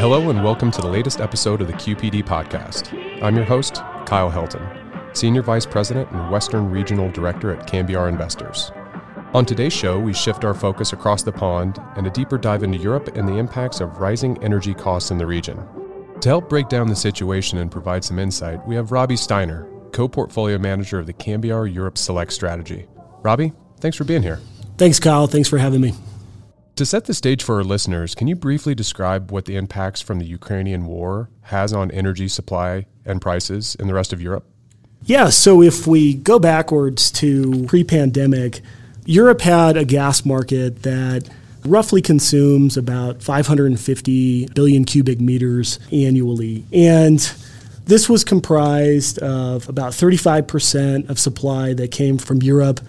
Hello, and welcome to the latest episode of the QPD podcast. I'm your host, Kyle Helton, Senior Vice President and Western Regional Director at Cambiar Investors. On today's show, we shift our focus across the pond and a deeper dive into Europe and the impacts of rising energy costs in the region. To help break down the situation and provide some insight, we have Robbie Steiner, co portfolio manager of the Cambiar Europe Select strategy. Robbie, thanks for being here. Thanks, Kyle. Thanks for having me. To set the stage for our listeners, can you briefly describe what the impacts from the Ukrainian war has on energy supply and prices in the rest of Europe? Yeah, so if we go backwards to pre pandemic, Europe had a gas market that roughly consumes about 550 billion cubic meters annually. And this was comprised of about 35% of supply that came from Europe,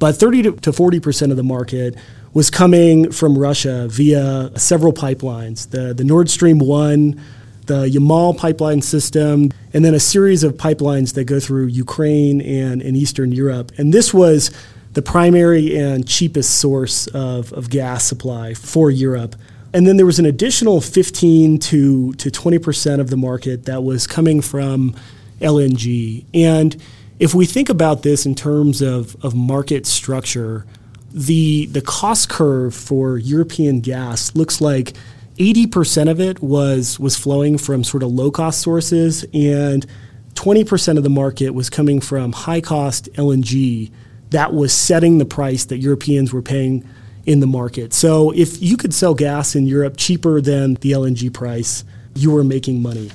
but 30 to 40% of the market was coming from Russia via several pipelines the, the Nord Stream 1, the Yamal pipeline system, and then a series of pipelines that go through Ukraine and, and Eastern Europe. And this was the primary and cheapest source of, of gas supply for Europe. And then there was an additional 15 to, to 20% of the market that was coming from LNG. And if we think about this in terms of, of market structure, the, the cost curve for European gas looks like 80% of it was, was flowing from sort of low cost sources, and 20% of the market was coming from high cost LNG that was setting the price that Europeans were paying in the market. So if you could sell gas in Europe cheaper than the LNG price, you were making money.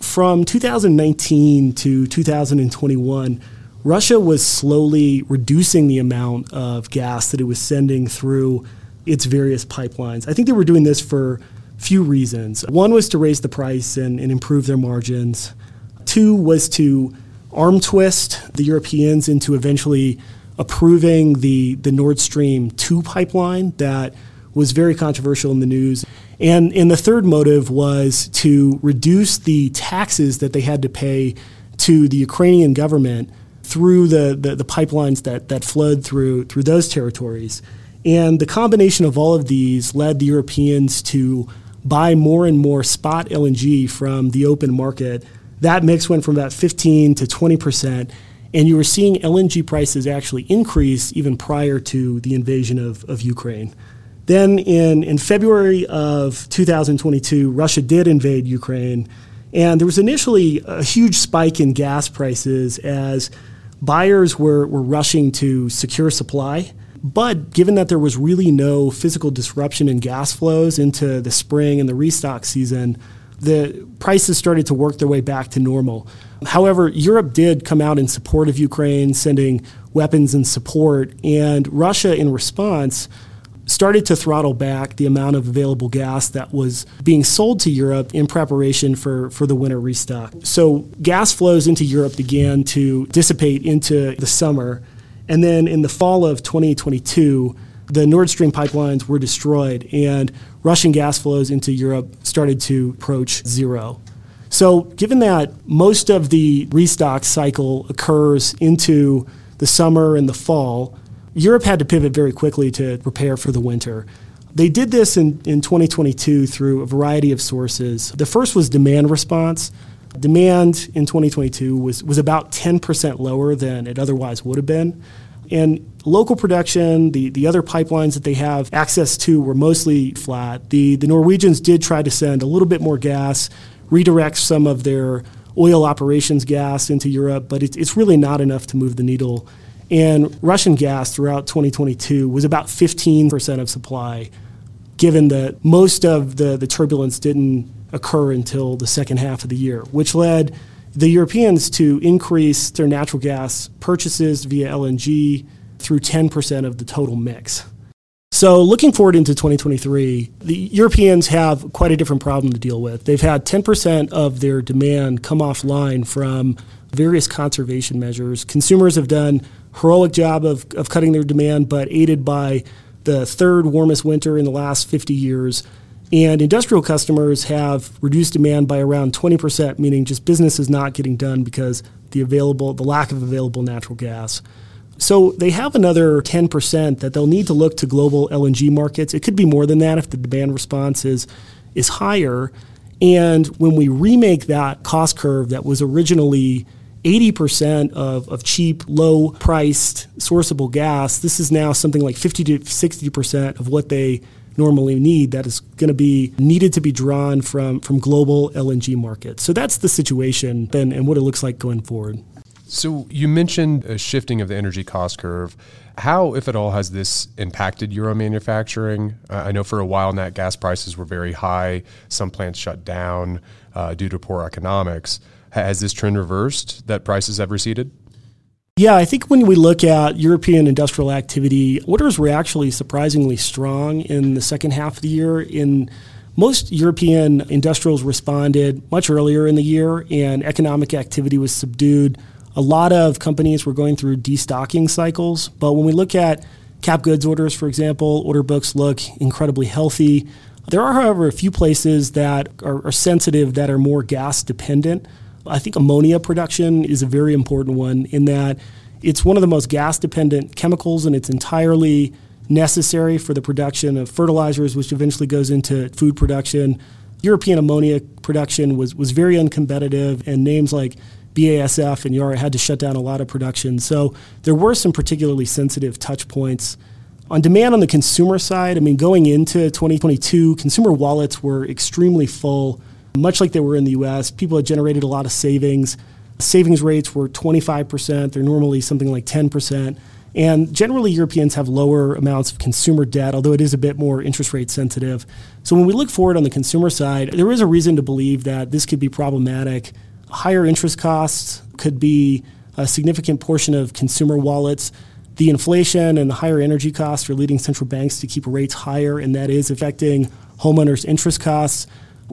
From 2019 to 2021, Russia was slowly reducing the amount of gas that it was sending through its various pipelines. I think they were doing this for few reasons. One was to raise the price and, and improve their margins. Two was to arm twist the Europeans into eventually approving the, the Nord Stream 2 pipeline that was very controversial in the news. And, and the third motive was to reduce the taxes that they had to pay to the Ukrainian government through the, the, the pipelines that, that flowed through, through those territories. And the combination of all of these led the Europeans to buy more and more spot LNG from the open market. That mix went from about 15 to 20 percent and you were seeing LNG prices actually increase even prior to the invasion of, of Ukraine. Then in, in February of 2022, Russia did invade Ukraine, and there was initially a huge spike in gas prices as buyers were, were rushing to secure supply. But given that there was really no physical disruption in gas flows into the spring and the restock season, the prices started to work their way back to normal. However, Europe did come out in support of Ukraine, sending weapons and support, and Russia, in response, started to throttle back the amount of available gas that was being sold to Europe in preparation for, for the winter restock. So, gas flows into Europe began to dissipate into the summer. And then in the fall of 2022, the Nord Stream pipelines were destroyed, and Russian gas flows into Europe started to approach zero. So, given that most of the restock cycle occurs into the summer and the fall, Europe had to pivot very quickly to prepare for the winter. They did this in, in 2022 through a variety of sources. The first was demand response. Demand in 2022 was, was about 10% lower than it otherwise would have been. And local production, the, the other pipelines that they have access to were mostly flat. The, the Norwegians did try to send a little bit more gas redirect some of their oil operations gas into Europe, but it, it's really not enough to move the needle. And Russian gas throughout 2022 was about 15% of supply, given that most of the, the turbulence didn't occur until the second half of the year, which led the Europeans to increase their natural gas purchases via LNG through 10% of the total mix. So, looking forward into 2023, the Europeans have quite a different problem to deal with. They've had 10% of their demand come offline from various conservation measures. Consumers have done heroic job of, of cutting their demand, but aided by the third warmest winter in the last 50 years. And industrial customers have reduced demand by around 20%, meaning just business is not getting done because the available the lack of available natural gas. So they have another 10% that they'll need to look to global LNG markets. It could be more than that if the demand response is, is higher. And when we remake that cost curve that was originally 80% of, of cheap, low priced, sourceable gas, this is now something like 50 to 60% of what they normally need that is going to be needed to be drawn from, from global LNG markets. So that's the situation and, and what it looks like going forward. So you mentioned a shifting of the energy cost curve. How, if at all, has this impacted Euro manufacturing? Uh, I know for a while nat gas prices were very high. Some plants shut down uh, due to poor economics. Has this trend reversed that prices have receded? Yeah, I think when we look at European industrial activity, orders were actually surprisingly strong in the second half of the year. In most European industrials responded much earlier in the year, and economic activity was subdued. A lot of companies were going through destocking cycles, but when we look at cap goods orders, for example, order books look incredibly healthy. There are, however, a few places that are, are sensitive that are more gas dependent. I think ammonia production is a very important one in that it's one of the most gas dependent chemicals and it's entirely necessary for the production of fertilizers, which eventually goes into food production. European ammonia production was, was very uncompetitive, and names like BASF and Yara had to shut down a lot of production. So there were some particularly sensitive touch points. On demand on the consumer side, I mean, going into 2022, consumer wallets were extremely full much like they were in the US, people had generated a lot of savings. Savings rates were 25%, they're normally something like 10%. And generally, Europeans have lower amounts of consumer debt, although it is a bit more interest rate sensitive. So, when we look forward on the consumer side, there is a reason to believe that this could be problematic. Higher interest costs could be a significant portion of consumer wallets. The inflation and the higher energy costs are leading central banks to keep rates higher, and that is affecting homeowners' interest costs.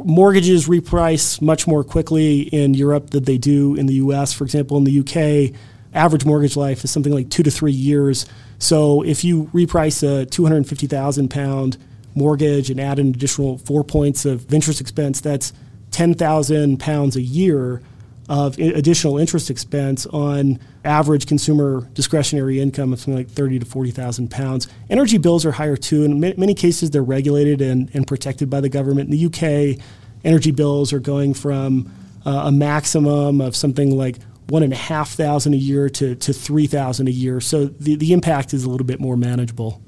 Mortgages reprice much more quickly in Europe than they do in the US. For example, in the UK, average mortgage life is something like two to three years. So if you reprice a 250,000 pound mortgage and add an additional four points of interest expense, that's 10,000 pounds a year of additional interest expense on average consumer discretionary income of something like 30 to 40,000 pounds. Energy bills are higher too. In many cases, they're regulated and, and protected by the government. In the UK, energy bills are going from uh, a maximum of something like one and a half thousand a year to, to 3,000 a year. So the, the impact is a little bit more manageable.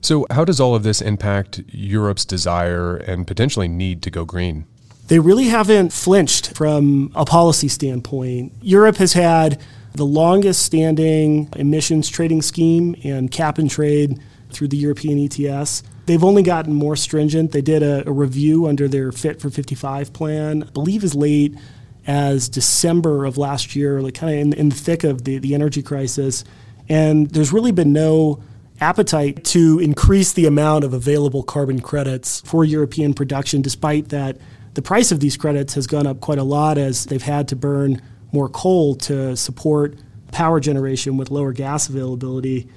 So, how does all of this impact Europe's desire and potentially need to go green? They really haven't flinched from a policy standpoint. Europe has had the longest standing emissions trading scheme and cap and trade through the European ETS. They've only gotten more stringent. They did a, a review under their Fit for 55 plan, I believe as late as December of last year, like kind of in, in the thick of the, the energy crisis. And there's really been no appetite to increase the amount of available carbon credits for European production, despite that the price of these credits has gone up quite a lot as they've had to burn more coal to support power generation with lower gas availability.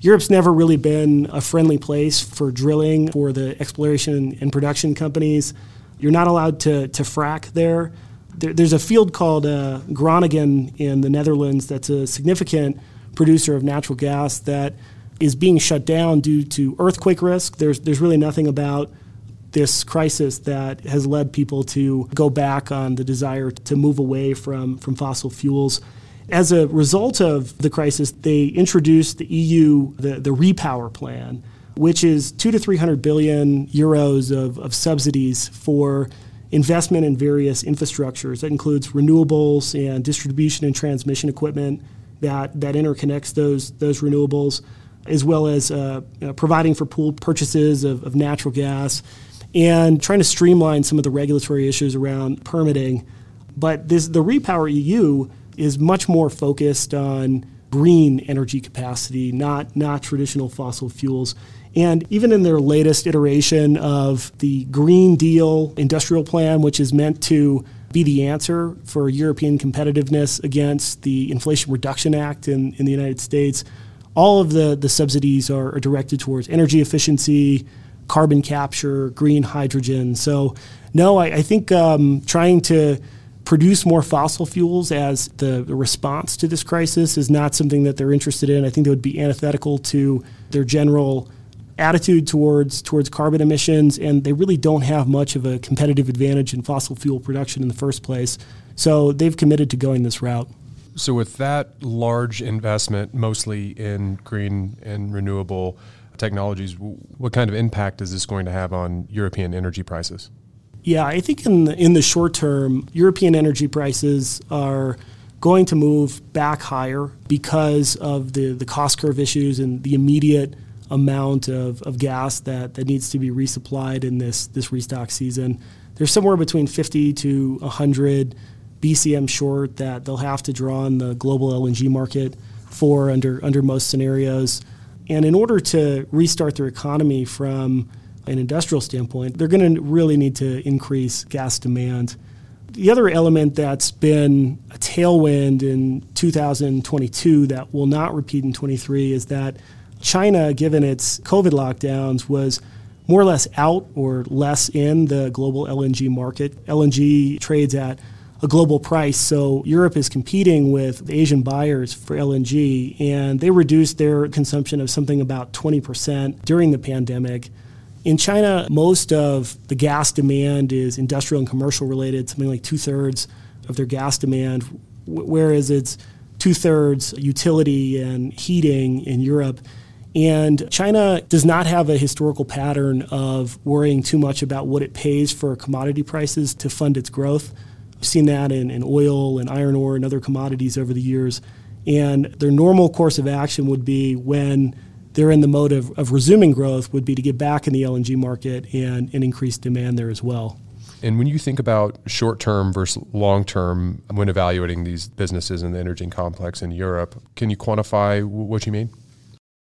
Europe's never really been a friendly place for drilling for the exploration and production companies. You're not allowed to, to frack there. there there's a field called uh, Groningen in the Netherlands that's a significant producer of natural gas that is being shut down due to earthquake risk. There's, there's really nothing about this crisis that has led people to go back on the desire to move away from, from fossil fuels. As a result of the crisis, they introduced the EU, the, the Repower Plan, which is two to 300 billion euros of, of subsidies for investment in various infrastructures. That includes renewables and distribution and transmission equipment that, that interconnects those, those renewables, as well as uh, you know, providing for pooled purchases of, of natural gas and trying to streamline some of the regulatory issues around permitting. But this, the Repower EU is much more focused on green energy capacity, not, not traditional fossil fuels. And even in their latest iteration of the Green Deal industrial plan, which is meant to be the answer for European competitiveness against the Inflation Reduction Act in, in the United States, all of the, the subsidies are, are directed towards energy efficiency, carbon capture, green hydrogen. So, no, I, I think um, trying to produce more fossil fuels as the, response to this crisis is not something that they're interested in. I think that would be antithetical to their general attitude towards towards carbon emissions, and they really don't have much of a competitive advantage in fossil fuel production in the first place. So they've committed to going this route. So with that large investment, mostly in green and renewable technologies, what kind of impact is this going to have on European energy prices? Yeah, I think in the, in the short term, European energy prices are going to move back higher because of the, the cost curve issues and the immediate amount of, of gas that, that needs to be resupplied in this, this restock season. There's somewhere between 50 to 100 BCM short that they'll have to draw on the global LNG market for under, under most scenarios. And in order to restart their economy from an industrial standpoint, they're going to really need to increase gas demand. The other element that's been a tailwind in 2022 that will not repeat in 23 is that China, given its COVID lockdowns, was more or less out or less in the global LNG market. LNG trades at a global price, so Europe is competing with Asian buyers for LNG, and they reduced their consumption of something about 20% during the pandemic. In China, most of the gas demand is industrial and commercial related, something like two thirds of their gas demand, whereas it's two thirds utility and heating in Europe. And China does not have a historical pattern of worrying too much about what it pays for commodity prices to fund its growth. We've seen that in, in oil and iron ore and other commodities over the years. And their normal course of action would be when they're in the mode of, of resuming growth would be to get back in the LNG market and, and increase demand there as well. And when you think about short term versus long term when evaluating these businesses in the energy complex in Europe, can you quantify what you mean?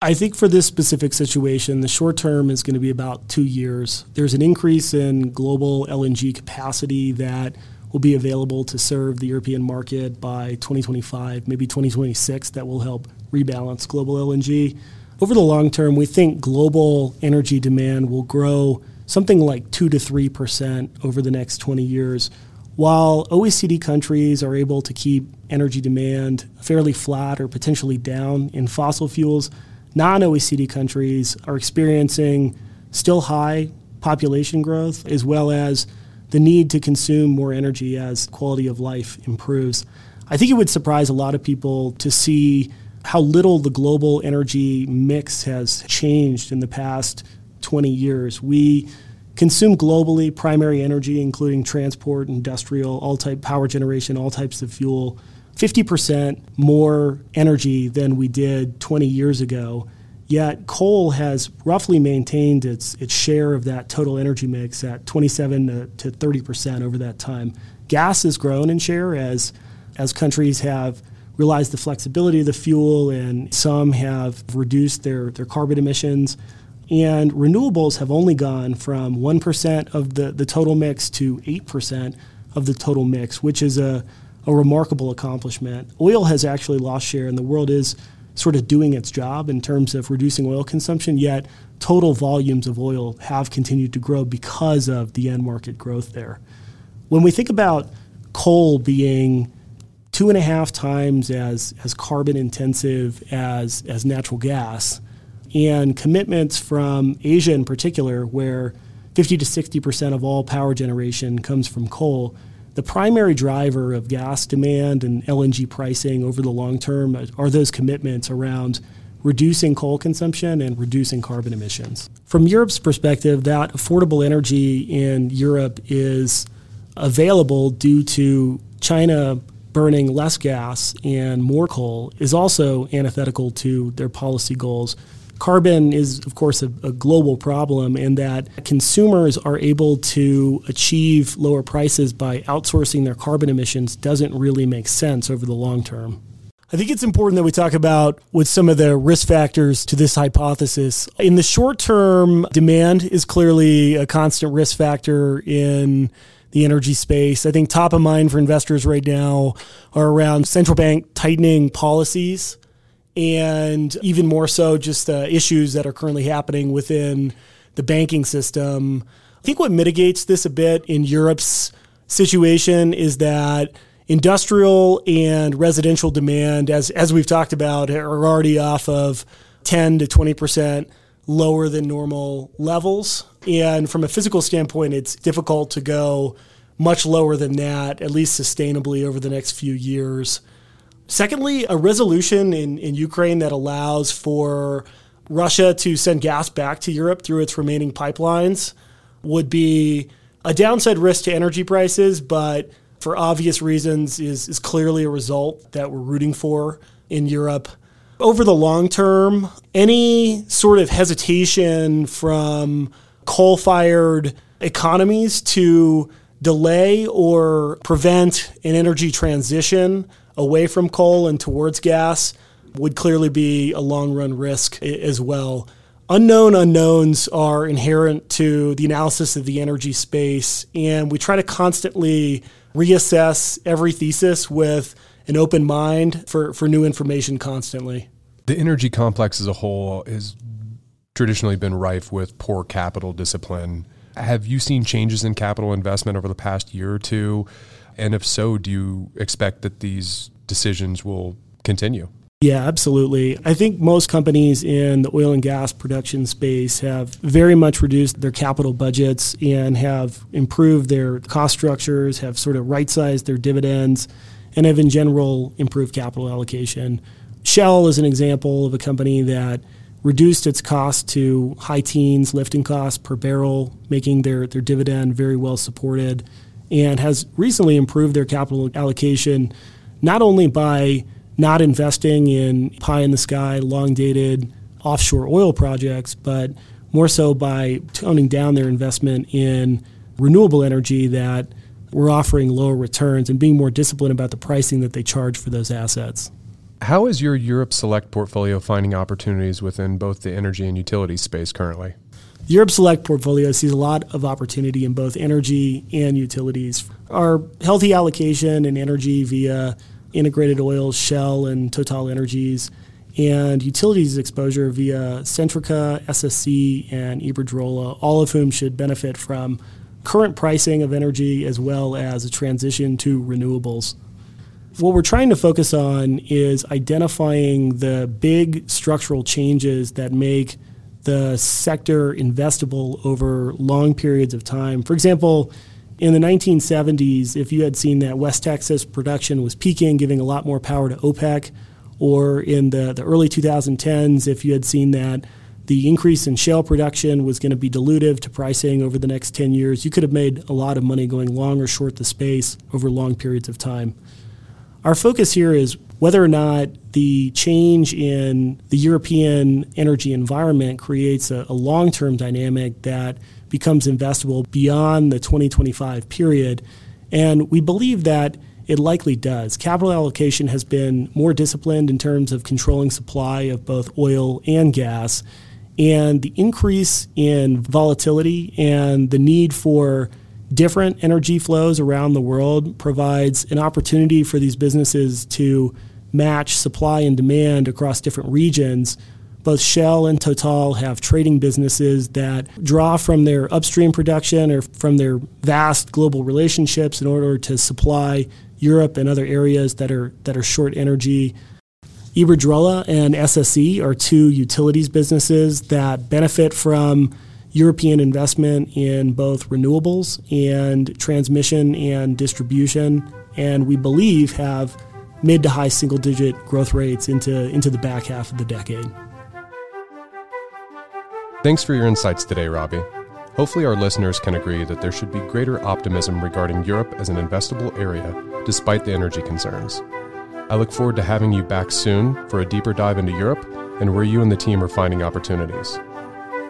I think for this specific situation, the short term is going to be about two years. There's an increase in global LNG capacity that will be available to serve the European market by 2025, maybe 2026, that will help rebalance global LNG. Over the long term, we think global energy demand will grow something like 2 to 3% over the next 20 years. While OECD countries are able to keep energy demand fairly flat or potentially down in fossil fuels, non OECD countries are experiencing still high population growth as well as the need to consume more energy as quality of life improves. I think it would surprise a lot of people to see how little the global energy mix has changed in the past 20 years. We consume globally primary energy, including transport, industrial, all type power generation, all types of fuel, 50% more energy than we did 20 years ago. Yet coal has roughly maintained its, its share of that total energy mix at 27 to 30% over that time. Gas has grown in share as, as countries have realized the flexibility of the fuel, and some have reduced their, their carbon emissions. And renewables have only gone from 1% of the, the total mix to 8% of the total mix, which is a, a remarkable accomplishment. Oil has actually lost share, and the world is sort of doing its job in terms of reducing oil consumption, yet total volumes of oil have continued to grow because of the end market growth there. When we think about coal being two and a half times as, as carbon intensive as, as natural gas. And commitments from Asia in particular, where 50 to 60% of all power generation comes from coal, the primary driver of gas demand and LNG pricing over the long term are those commitments around reducing coal consumption and reducing carbon emissions. From Europe's perspective, that affordable energy in Europe is available due to China burning less gas and more coal is also antithetical to their policy goals. Carbon is, of course, a, a, global problem in that consumers are able to achieve lower prices by outsourcing their carbon emissions doesn't really make sense over the long term. I think it's important that we talk about what some of the risk factors to this hypothesis. In the short term, demand is clearly a constant risk factor in the energy space. I think top of mind for investors right now are around central bank tightening policies and even more so just the issues that are currently happening within the banking system. I think what mitigates this a bit in Europe's situation is that industrial and residential demand, as, as we've talked about, are already off of 10 to 20% lower than normal levels. And from a physical standpoint, it's difficult to go much lower than that, at least sustainably over the next few years. Secondly, a resolution in, in Ukraine that allows for Russia to send gas back to Europe through its remaining pipelines would be a downside risk to energy prices, but for obvious reasons is, is clearly a result that we're rooting for in Europe. Over the long term, any sort of hesitation from coal fired economies to delay or prevent an energy transition away from coal and towards gas would clearly be a long run risk as well. Unknown unknowns are inherent to the analysis of the energy space, and we try to constantly reassess every thesis with an open mind for, for new information constantly. The energy complex as a whole has traditionally been rife with poor capital discipline. Have you seen changes in capital investment over the past year or two? And if so, do you expect that these decisions will continue? Yeah, absolutely. I think most companies in the oil and gas production space have very much reduced their capital budgets and have improved their cost structures, have sort of right sized their dividends, and have in general improved capital allocation. Shell is an example of a company that reduced its cost to high teens lifting costs per barrel, making their, their dividend very well supported, and has recently improved their capital allocation not only by not investing in pie in the sky, long dated offshore oil projects, but more so by toning down their investment in renewable energy that were offering lower returns and being more disciplined about the pricing that they charge for those assets. How is your Europe Select portfolio finding opportunities within both the energy and utilities space currently? Europe Select portfolio sees a lot of opportunity in both energy and utilities. Our healthy allocation in energy via integrated oils, Shell and Total Energies, and utilities exposure via Centrica, SSE, and Iberdrola, all of whom should benefit from current pricing of energy as well as a transition to renewables. What we're trying to focus on is identifying the big structural changes that make the sector investable over long periods of time. For example, in the 1970s, if you had seen that West Texas production was peaking, giving a lot more power to OPEC, or in the, the early 2010s, if you had seen that the increase in shale production was going to be dilutive to pricing over the next 10 years, you could have made a lot of money going long or short the space over long periods of time. Our focus here is whether or not the change in the European energy environment creates a, a long term dynamic that becomes investable beyond the 2025 period. And we believe that it likely does. Capital allocation has been more disciplined in terms of controlling supply of both oil and gas. And the increase in volatility and the need for different energy flows around the world provides an opportunity for these businesses to match supply and demand across different regions both Shell and Total have trading businesses that draw from their upstream production or from their vast global relationships in order to supply Europe and other areas that are that are short energy. Iberdrola and SSE are two utilities businesses that benefit from European investment in both renewables and transmission and distribution, and we believe have mid to high single digit growth rates into, into the back half of the decade. Thanks for your insights today, Robbie. Hopefully, our listeners can agree that there should be greater optimism regarding Europe as an investable area despite the energy concerns. I look forward to having you back soon for a deeper dive into Europe and where you and the team are finding opportunities.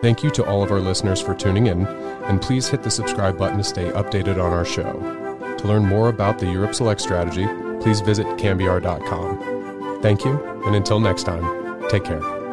Thank you to all of our listeners for tuning in, and please hit the subscribe button to stay updated on our show. To learn more about the Europe Select strategy, please visit cambiar.com. Thank you, and until next time, take care.